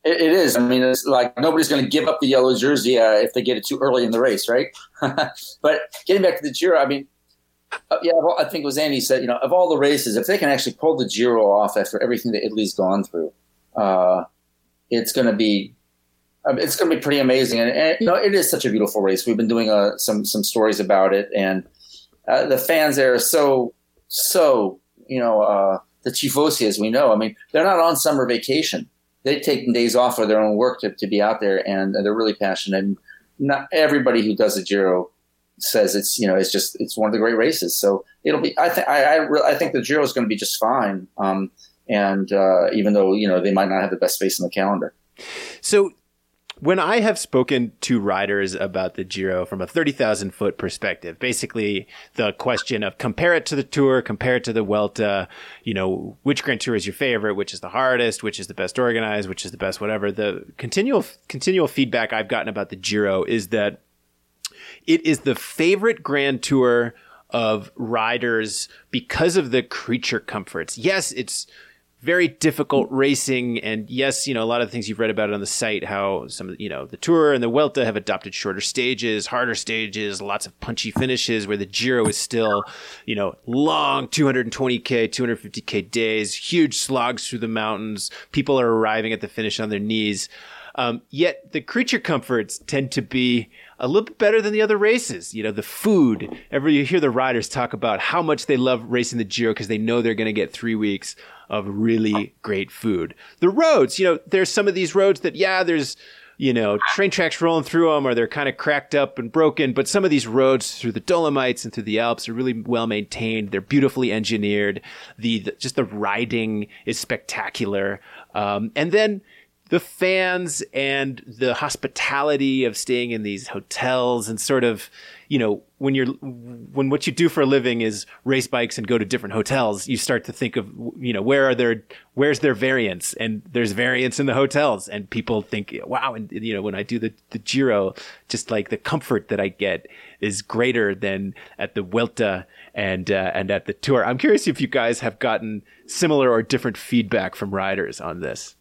C: it is. I mean, it's like nobody's going to give up the yellow jersey uh, if they get it too early in the race, right? but getting back to the Giro, I mean, uh, yeah, well, I think it was Andy said, you know, of all the races, if they can actually pull the Giro off after everything that Italy's gone through, uh, it's going to be it's going to be pretty amazing. And, and, you know, it is such a beautiful race. We've been doing uh, some some stories about it, and uh, the fans there are so so you know uh, the tifosi, as we know. I mean, they're not on summer vacation. They've taken days off of their own work to, to be out there, and they're really passionate. And not everybody who does the Giro says it's you know it's just it's one of the great races. So it'll be. I think I I, re- I think the Giro is going to be just fine. Um, and uh, even though you know they might not have the best space in the calendar.
A: So when I have spoken to riders about the Giro from a 30,000 foot perspective, basically the question of compare it to the Tour, compare it to the Vuelta, you know, which Grand Tour is your favorite, which is the hardest, which is the best organized, which is the best whatever. The continual continual feedback I've gotten about the Giro is that it is the favorite Grand Tour of riders because of the creature comforts. Yes, it's very difficult racing. And yes, you know, a lot of the things you've read about it on the site, how some, you know, the Tour and the Vuelta have adopted shorter stages, harder stages, lots of punchy finishes where the Giro is still, you know, long 220K, 250K days, huge slogs through the mountains. People are arriving at the finish on their knees. Um, yet the creature comforts tend to be a little bit better than the other races. You know, the food. Every you hear the riders talk about how much they love racing the Giro because they know they're going to get three weeks of really great food. The roads, you know, there's some of these roads that, yeah, there's, you know, train tracks rolling through them or they're kind of cracked up and broken. But some of these roads through the Dolomites and through the Alps are really well maintained. They're beautifully engineered. The, the just the riding is spectacular. Um, and then, the fans and the hospitality of staying in these hotels and sort of you know when you're when what you do for a living is race bikes and go to different hotels you start to think of you know where are there where's their variance? And there's variance in the hotels. And people think wow and you know when i do the the giro just like the comfort that i get is greater than at the Vuelta and uh, and at the tour. I'm curious if you guys have gotten similar or different feedback from riders on this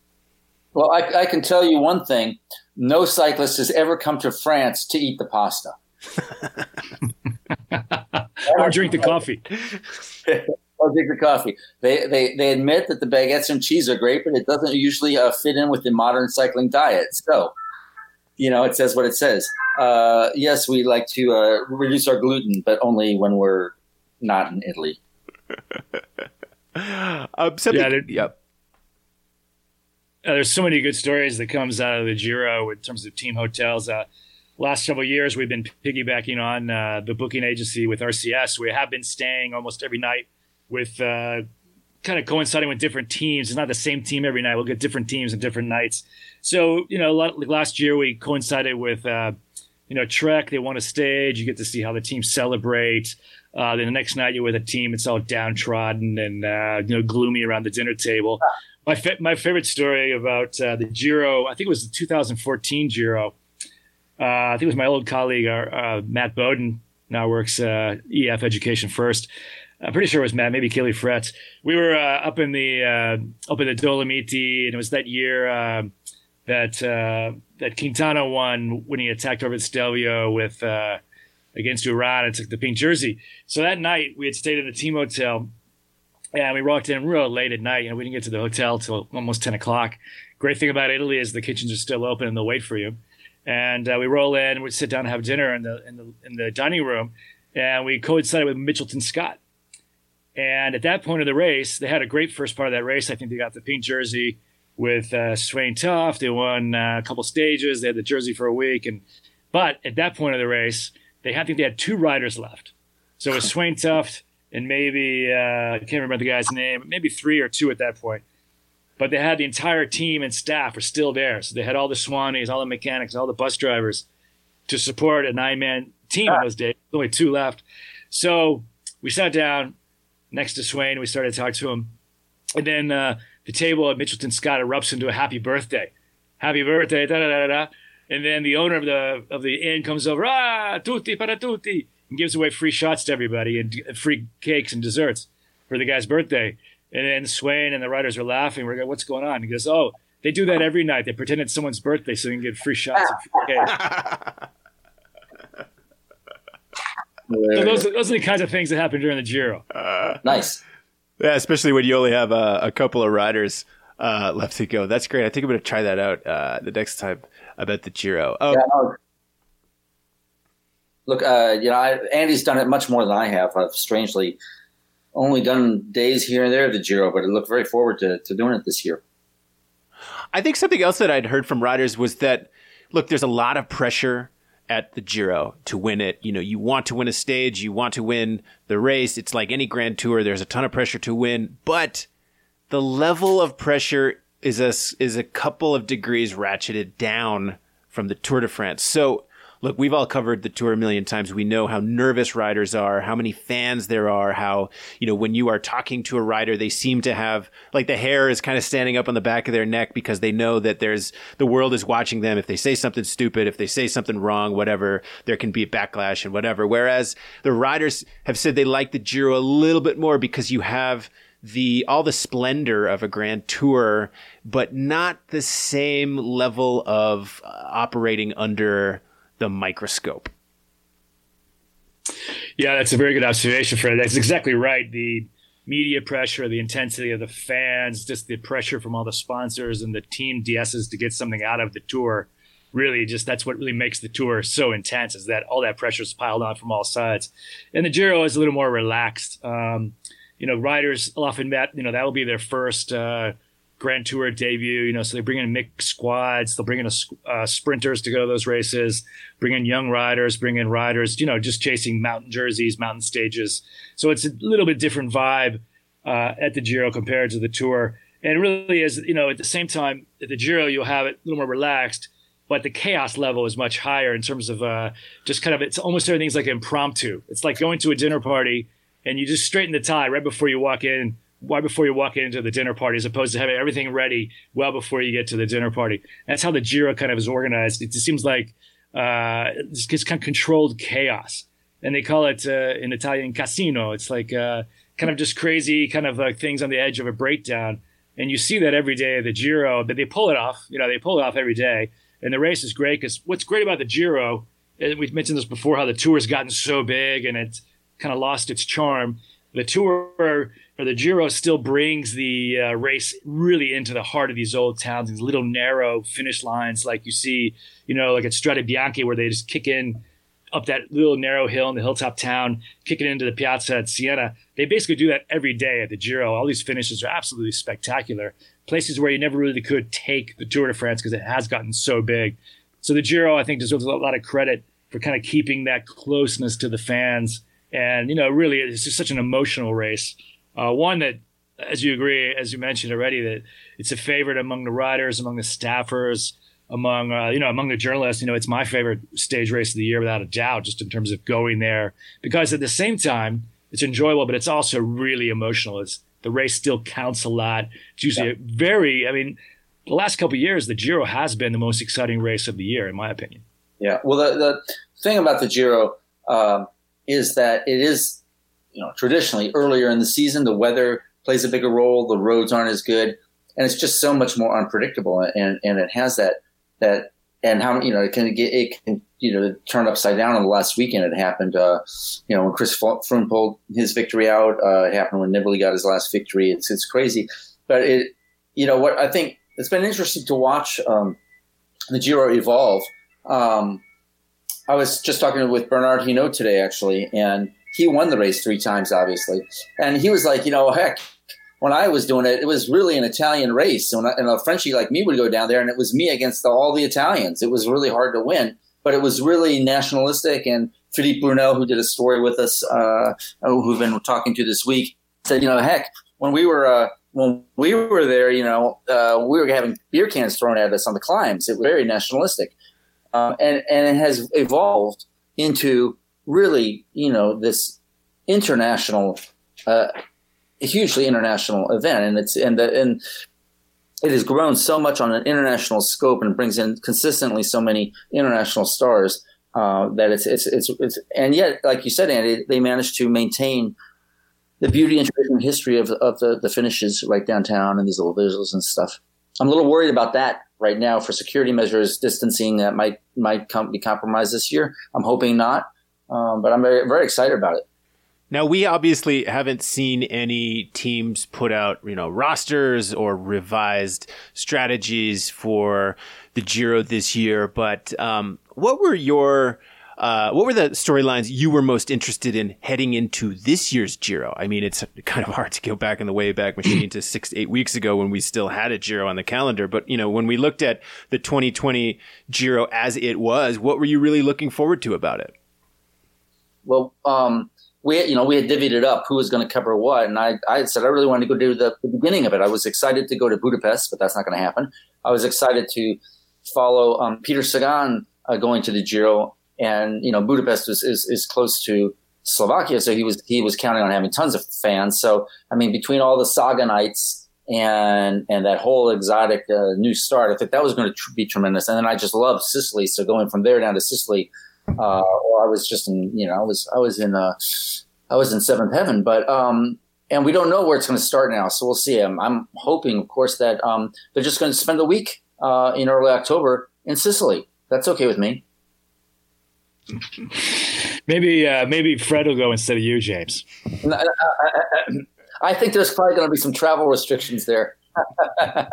C: well, I, I, can tell you one thing: no cyclist has ever come to France to eat the pasta
B: or drink the coffee.
C: or drink the coffee. They, they they admit that the baguettes and cheese are great, but it doesn't usually uh, fit in with the modern cycling diet. So, you know, it says what it says. Uh, yes, we like to uh, reduce our gluten, but only when we're not in Italy.
A: um, something, yeah, yep.
B: Uh, there's so many good stories that comes out of the Giro in terms of team hotels. Uh, last several years, we've been piggybacking on uh, the booking agency with RCS. We have been staying almost every night with uh, kind of coinciding with different teams. It's not the same team every night. We'll get different teams and different nights. So you know, last year we coincided with uh, you know Trek. They won a stage. You get to see how the team celebrate. Uh, then the next night you're with a team. It's all downtrodden and you know gloomy around the dinner table my fa- my favorite story about uh, the Giro. I think it was the 2014 Giro. Uh, I think it was my old colleague, uh, Matt Beaudin, now works uh, EF Education First. I'm pretty sure it was Matt, maybe Caley Fretz. We were uh, up in the uh, up in the Dolomiti, and it was that year that that Quintana won when he attacked over at Stelvio with against Uran and took the pink jersey. So that night we had stayed in a team hotel yeah, we walked in real late at night. You know, we didn't get to the hotel till almost ten o'clock. Great thing about Italy is the kitchens are still open and they'll wait for you. And uh, we roll in, we sit down and have dinner in the in the in the dining room, and we coincided with Mitchelton Scott. And at that point of the race, they had a great first part of that race. I think they got the pink jersey with uh, Svein Tuft. They won uh, a couple stages. They had the jersey for a week, and but at that point of the race, they had, I think they had two riders left. So it was Svein Tuft and maybe uh, I can't remember the guy's name, maybe three or two at that point. but they had the entire team and staff were still there. So they had all the Swannies, all the mechanics, all the bus drivers to support a nine man team in those days. Only two left. So we sat down next to Svein. We started to talk to him. And then uh, the table at Mitchelton Scott erupts into a happy birthday. Happy birthday, da da da da. And then the owner of the of the inn comes over, ah, tutti para tutti, and gives away free shots to everybody and free cakes and desserts for the guy's birthday. And then Svein and the writers are laughing. We're like, what's going on? He goes, oh, they do that every night. They pretend it's someone's birthday so they can get free shots and free cakes. so those, those are the kinds of things that happen during the Giro.
C: Uh, nice.
A: Yeah, especially when you only have uh, a couple of riders uh, left to go. That's great. I think I'm going to try that out uh, the next time about the Giro. Oh. Yeah,
C: look, uh, you know, I, Andy's done it much more than I have. I've strangely only done days here and there of the Giro, but I look very forward to, to doing it this year.
A: I think something else that I'd heard from riders was that, look, there's a lot of pressure at the Giro to win it. You know, you want to win a stage, you want to win the race. It's like any Grand Tour. There's a ton of pressure to win, but the level of pressure is a is a couple of degrees ratcheted down from the Tour de France. So look, we've all covered the tour a million times. We know how nervous riders are, how many fans there are, how, you know, when you are talking to a rider, they seem to have like the hair is kind of standing up on the back of their neck because they know that there's the world is watching them. If they say something stupid, if they say something wrong, whatever, there can be a backlash and whatever. Whereas the riders have said they like the Giro a little bit more because you have the all the splendor of a grand tour but not the same level of uh, operating under the microscope.
B: Yeah, that's a very good observation, Fred. That's exactly right. The media pressure, the intensity of the fans, just the pressure from all the sponsors and the team DSs to get something out of the tour. Really, just that's what really makes the tour so intense is that all that pressure is piled on from all sides. And the Giro is a little more relaxed. Um, you know, riders often met, you know, that will be their first uh, Grand Tour debut. You know, so they bring in mixed squads. They'll bring in a, uh, sprinters to go to those races. Bring in young riders. Bring in riders. You know, just chasing mountain jerseys, mountain stages. So it's a little bit different vibe uh, at the Giro compared to the Tour. And really is. You know, at the same time, at the Giro, you'll have it a little more relaxed, but the chaos level is much higher in terms of uh, just kind of. It's almost everything's like impromptu. It's like going to a dinner party and you just straighten the tie right before you walk in right before you walk into the dinner party, as opposed to having everything ready well before you get to the dinner party. That's how the Giro kind of is organized. It just seems like uh, it's, it's kind of controlled chaos, and they call it uh, in Italian casino. It's like uh, kind of just crazy, kind of like things on the edge of a breakdown. And you see that every day at the Giro, but they pull it off. You know, they pull it off every day, and the race is great because what's great about the Giro, and we've mentioned this before, how the tour has gotten so big and it's kind of lost its charm. The tour the Giro still brings the uh, race really into the heart of these old towns, these little narrow finish lines, like you see, you know, like at Strade Bianche, where they just kick in up that little narrow hill in the hilltop town, kick it into the piazza at Siena. They basically do that every day at the Giro. All these finishes are absolutely spectacular. Places where you never really could take the Tour de France because it has gotten so big. So the Giro, I think, deserves a lot of credit for kind of keeping that closeness to the fans. And, you know, really, it's just such an emotional race. Uh, one that, as you agree, as you mentioned already, that it's a favorite among the riders, among the staffers, among uh, you know among the journalists. You know, it's my favorite stage race of the year without a doubt, just in terms of going there. Because at the same time, it's enjoyable, but it's also really emotional. It's the race still counts a lot. It's usually yeah. very. I mean, the last couple years, the Giro has been the most exciting race of the year, in my opinion.
C: Yeah. Well, the, the thing about the Giro um, is that it is you know, traditionally earlier in the season, the weather plays a bigger role. The roads aren't as good, and it's just so much more unpredictable. And and it has that that and how you know it can get it can you know turn upside down on the last weekend. It happened, uh, you know, when Chris Froome pulled his victory out. Uh, it happened when Nibali got his last victory. It's it's crazy, but it you know what I think it's been interesting to watch um, the Giro evolve. Um, I was just talking with Bernard Hinault today, actually, and he won the race three times, obviously. And he was like, you know, heck, when I was doing it, it was really an Italian race. And, and a Frenchie like me would go down there, and it was me against all the Italians. It was really hard to win, but it was really nationalistic. And Philippe Brunel, who did a story with us, uh, who've been talking to this week, said, you know, heck, when we were uh, when we were there, you know, uh, we were having beer cans thrown at us on the climbs. It was very nationalistic, uh, and and it has evolved into really, you know, this international, uh, hugely international event, and it's and the, and it has grown so much on an international scope and brings in consistently so many international stars uh, that it's, it's it's it's and yet, like you said, Andy, they managed to maintain the beauty and tradition history of, of the, the finishes right downtown and these little visuals and stuff. I'm a little worried about that right now for security measures, distancing that might might come, be compromised this year. I'm hoping not, um, but I'm very very excited about it.
A: Now we obviously haven't seen any teams put out, you know, rosters or revised strategies for the Giro this year. But um, what were your uh, what were the storylines you were most interested in heading into this year's Giro? I mean, it's kind of hard to go back in the Wayback Machine to six, eight weeks ago when we still had a Giro on the calendar. But, you know, when we looked at the 2020 Giro as it was, what were you really looking forward to about it?
C: Well, um, we, you know, we had divvied it up who was going to cover what. And I, I said I really wanted to go do the, the beginning of it. I was excited to go to Budapest, but that's not going to happen. I was excited to follow um, Peter Sagan uh, going to the Giro and you know Budapest is, is, is close to Slovakia, so he was he was counting on having tons of fans. So I mean, between all the Saganites and and that whole exotic uh, new start, I think that was going to tr- be tremendous. And then I just love Sicily, so going from there down to Sicily, uh, well, I was just in you know I was I was in uh, I was in seventh heaven, but um, and we don't know where it's going to start now, so we'll see. I'm, I'm hoping, of course, that um, they're just going to spend the week uh, in early October in Sicily. That's okay with me
B: maybe uh, maybe Fred will go instead of you, James.
C: I think there's probably going to be some travel restrictions there.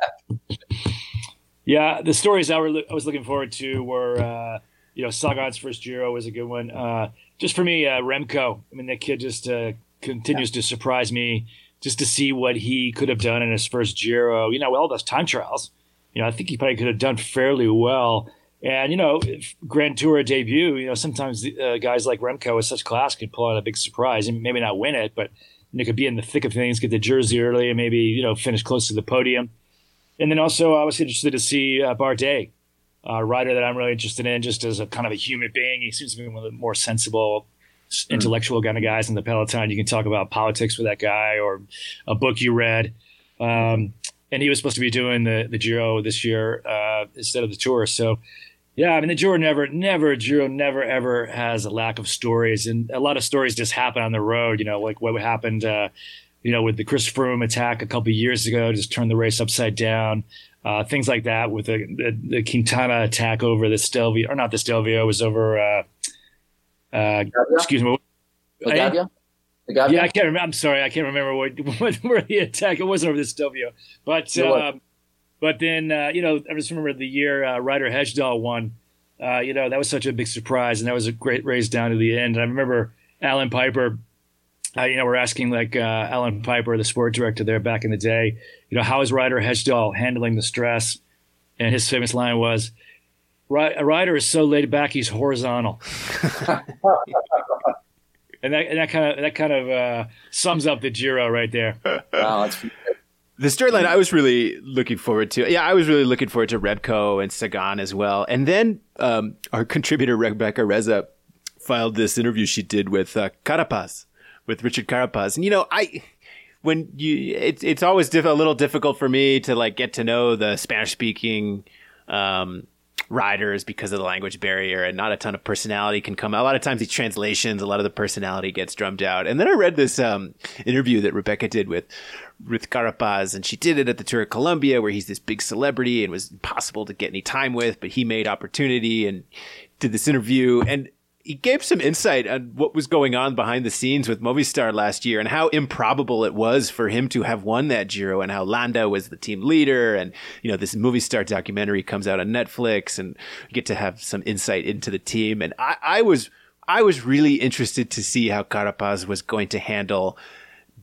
B: yeah, the stories I, were, I was looking forward to were, uh, you know, Sagan's first Giro was a good one. Uh, just for me, uh, Remco. I mean, that kid just uh, continues to surprise me. Just to see what he could have done in his first Giro. You know, with all those time trials. You know, I think he probably could have done fairly well. And you know, Grand Tour debut. You know, sometimes uh, guys like Remco with such class can pull out a big surprise and maybe not win it, but they could be in the thick of things, get the jersey early, and maybe you know finish close to the podium. And then also, I was interested to see uh, Bardet, a writer that I'm really interested in, just as a kind of a human being. He seems to be one of the more sensible, mm. intellectual kind of guys in the peloton. You can talk about politics with that guy or a book you read. Um, and he was supposed to be doing the the Giro this year uh, instead of the Tour. So yeah, I mean the Giro never, never Giro never ever has a lack of stories, and a lot of stories just happen on the road. You know, like what happened, uh, you know, with the Chris Froome attack a couple years ago, just turned the race upside down. Uh, things like that with the, the, the Quintana attack over the Stelvio, or not the Stelvio, was over. Uh, uh, excuse me.
C: The Gavia?
B: Yeah, I can't remember. I'm sorry, I can't remember what, what where the attack. It wasn't over the Stelvio, but. Um, but then, uh, you know, I just remember the year uh, Ryder Hesjedal won. Uh, you know, that was such a big surprise, and that was a great race down to the end. And I remember Allan Peiper. Uh, you know, we're asking like uh, Allan Peiper, the sport director there back in the day. You know, how is Ryder Hesjedal handling the stress? And his famous line was, "A rider is so laid back, he's horizontal." and that and that kind of that kind of uh, sums up the Giro right there. Wow, that's
A: the storyline I was really looking forward to. Yeah, I was really looking forward to Remco and Sagan as well. And then um, our contributor Rebecca Reza filed this interview she did with uh, Carapaz, with Richard Carapaz. And you know, I when you it's it's always diff- a little difficult for me to like get to know the Spanish speaking um, riders because of the language barrier and not a ton of personality can come. A lot of times these translations, a lot of the personality gets drummed out. And then I read this um, interview that Rebecca did with Ruth Carapaz, and she did it at the Tour of Colombia, where he's this big celebrity and was impossible to get any time with, but he made opportunity and did this interview. And he gave some insight on what was going on behind the scenes with Movistar last year and how improbable it was for him to have won that Giro and how Landa was the team leader. And, you know, this Movistar documentary comes out on Netflix and get to have some insight into the team. And I, I was, I was really interested to see how Carapaz was going to handle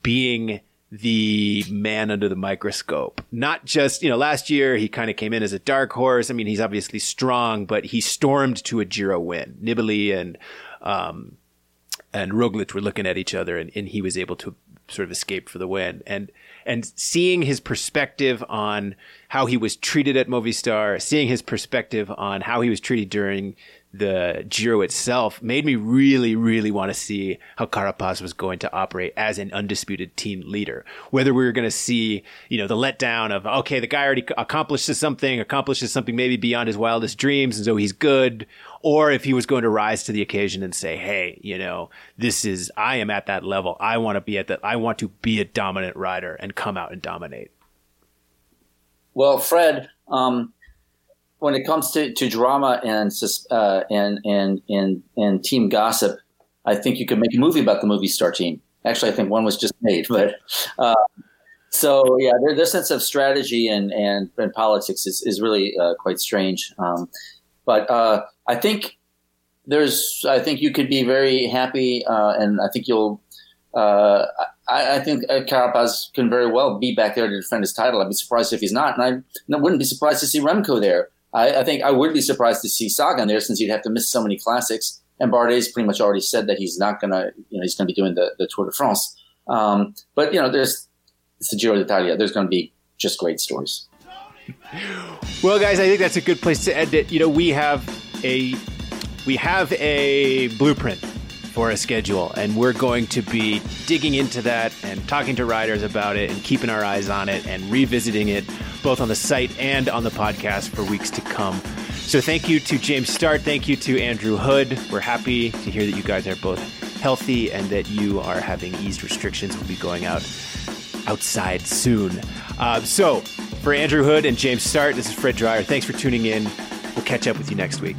A: being the man under the microscope. Not just, you know, last year he kind of came in as a dark horse. I mean, he's obviously strong, but he stormed to a Giro win. Nibali and, um, and Roglic were looking at each other, and, and he was able to sort of escape for the win. And and seeing his perspective on how he was treated at Movistar, seeing his perspective on how he was treated during the Giro itself made me really, really want to see how Carapaz was going to operate as an undisputed team leader. Whether we were going to see, you know, the letdown of, okay, the guy already accomplishes something, accomplishes something maybe beyond his wildest dreams, and so he's good, or if he was going to rise to the occasion and say, hey, you know, this is, I am at that level. I want to be at that, I want to be a dominant rider and come out and dominate.
C: Well, Fred, um, when it comes to, to drama and, uh, and and and and team gossip, I think you could make a movie about the Movistar team. Actually, I think one was just made, but uh, so yeah, their, their sense of strategy and and, and politics is is really uh, quite strange. Um, but uh, I think there's, I think you could be very happy, uh, and I think you'll. Uh, I, I, think Carapaz can very well be back there to defend his title. I'd be surprised if he's not, and I wouldn't be surprised to see Remco there. I, I, think I would be surprised to see Sagan there since you'd have to miss so many classics. And Bardet's pretty much already said that he's not gonna, you know, he's gonna be doing the, the Tour de France. Um, but you know, there's it's the Giro d'Italia. There's gonna be just great stories.
A: Well, guys, I think that's a good place to end it. You know, we have a we have a blueprint for a schedule, and we're going to be digging into that and talking to riders about it and keeping our eyes on it and revisiting it both on the site and on the podcast for weeks to come. So thank you to James Startt. Thank you to Andrew Hood. We're happy to hear that you guys are both healthy and that you are having eased restrictions. We'll be going out outside soon. Uh, so for Andrew Hood and James Startt, this is Fred Dreier. Thanks for tuning in. We'll catch up with you next week.